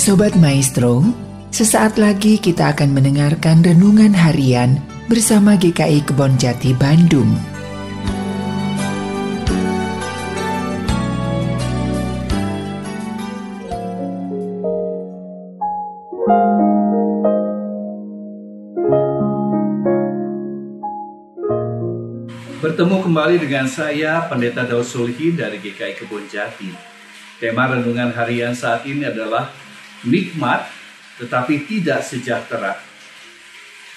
Sobat Maestro, sesaat lagi kita akan mendengarkan renungan harian bersama GKI Kebon Jati Bandung. Bertemu kembali dengan saya, Pendeta Daud Solihin dari GKI Kebon Jati. Tema renungan harian saat ini adalah nikmat tetapi tidak sejahtera.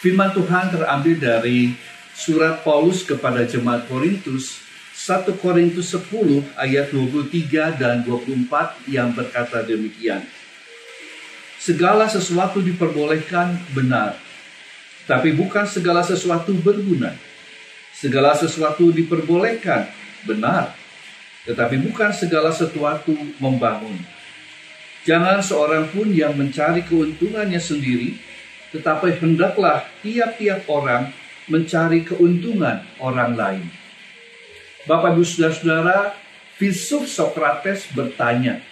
Firman Tuhan terambil dari surat Paulus kepada jemaat Korintus 1 Korintus 10 ayat 23 dan 24 yang berkata demikian. Segala sesuatu diperbolehkan benar, tapi bukan segala sesuatu berguna. Segala sesuatu diperbolehkan benar, tetapi bukan segala sesuatu membangun. Jangan seorang pun yang mencari keuntungannya sendiri, tetapi hendaklah tiap-tiap orang mencari keuntungan orang lain. Bapak Ibu Saudara-saudara, filsuf Socrates bertanya,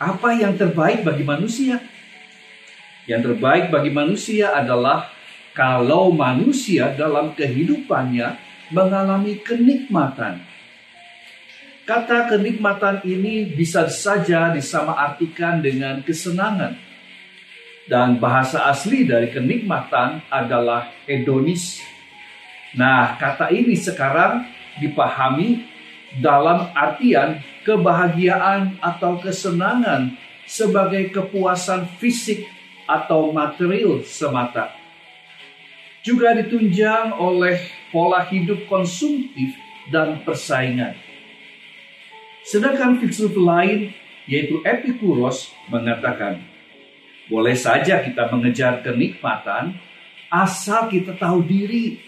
apa yang terbaik bagi manusia? Yang terbaik bagi manusia adalah kalau manusia dalam kehidupannya mengalami kenikmatan Kata kenikmatan ini bisa saja disamaartikan dengan kesenangan. Dan bahasa asli dari kenikmatan adalah hedonis. Nah, kata ini sekarang dipahami dalam artian kebahagiaan atau kesenangan sebagai kepuasan fisik atau material semata. Juga ditunjang oleh pola hidup konsumtif dan persaingan. Sedangkan filsuf lain yaitu Epikuros mengatakan, boleh saja kita mengejar kenikmatan asal kita tahu diri.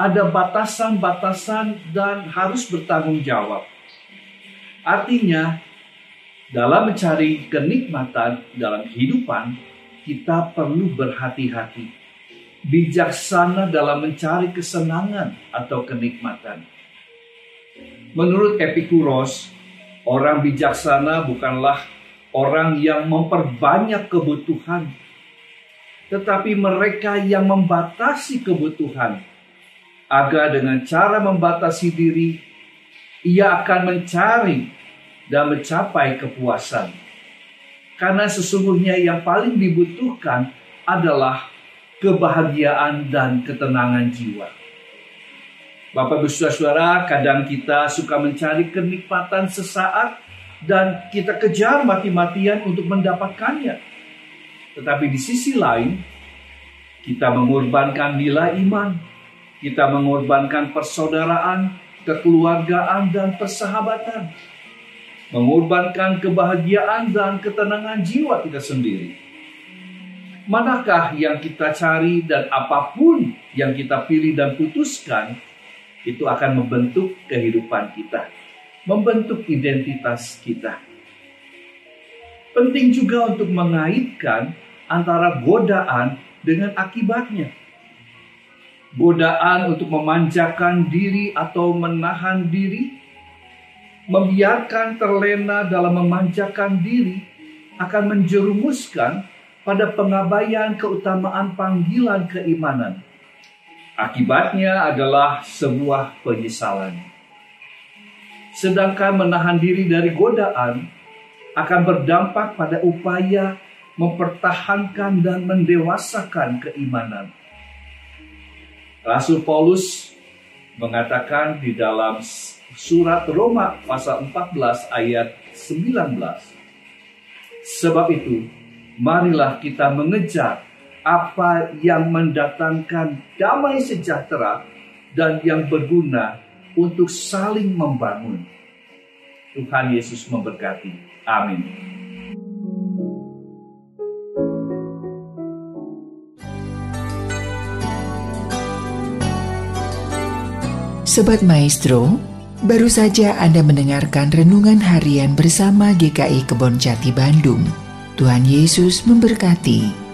Ada batasan-batasan dan harus bertanggung jawab. Artinya, dalam mencari kenikmatan dalam kehidupan, kita perlu berhati-hati. Bijaksana dalam mencari kesenangan atau kenikmatan Menurut Epikuros, orang bijaksana bukanlah orang yang memperbanyak kebutuhan, tetapi mereka yang membatasi kebutuhan, agar dengan cara membatasi diri, ia akan mencari dan mencapai kepuasan. Karena sesungguhnya yang paling dibutuhkan adalah kebahagiaan dan ketenangan jiwa. Bapak Ibu Saudara, kadang kita suka mencari kenikmatan sesaat dan kita kejar mati-matian untuk mendapatkannya. Tetapi di sisi lain, kita mengorbankan nilai iman, kita mengorbankan persaudaraan, kekeluargaan, dan persahabatan. Mengorbankan kebahagiaan dan ketenangan jiwa kita sendiri. Manakah yang kita cari dan apa pun yang kita pilih dan putuskan, itu akan membentuk kehidupan kita, membentuk identitas kita. Penting juga untuk mengaitkan antara godaan dengan akibatnya. Godaan untuk memanjakan diri atau menahan diri, membiarkan terlena dalam memanjakan diri akan menjerumuskan pada pengabaian keutamaan panggilan keimanan Akibatnya adalah sebuah penyesalan. Sedangkan menahan diri dari godaan akan berdampak pada upaya mempertahankan dan mendewasakan keimanan. Rasul Paulus mengatakan di dalam surat Roma pasal 14 ayat 19. Sebab itu, marilah kita mengejar apa yang mendatangkan damai sejahtera dan yang berguna untuk saling membangun. Tuhan Yesus memberkati. Amin. Sobat Maestro, baru saja Anda mendengarkan renungan harian bersama GKI Kebon Jati Bandung. Tuhan Yesus memberkati.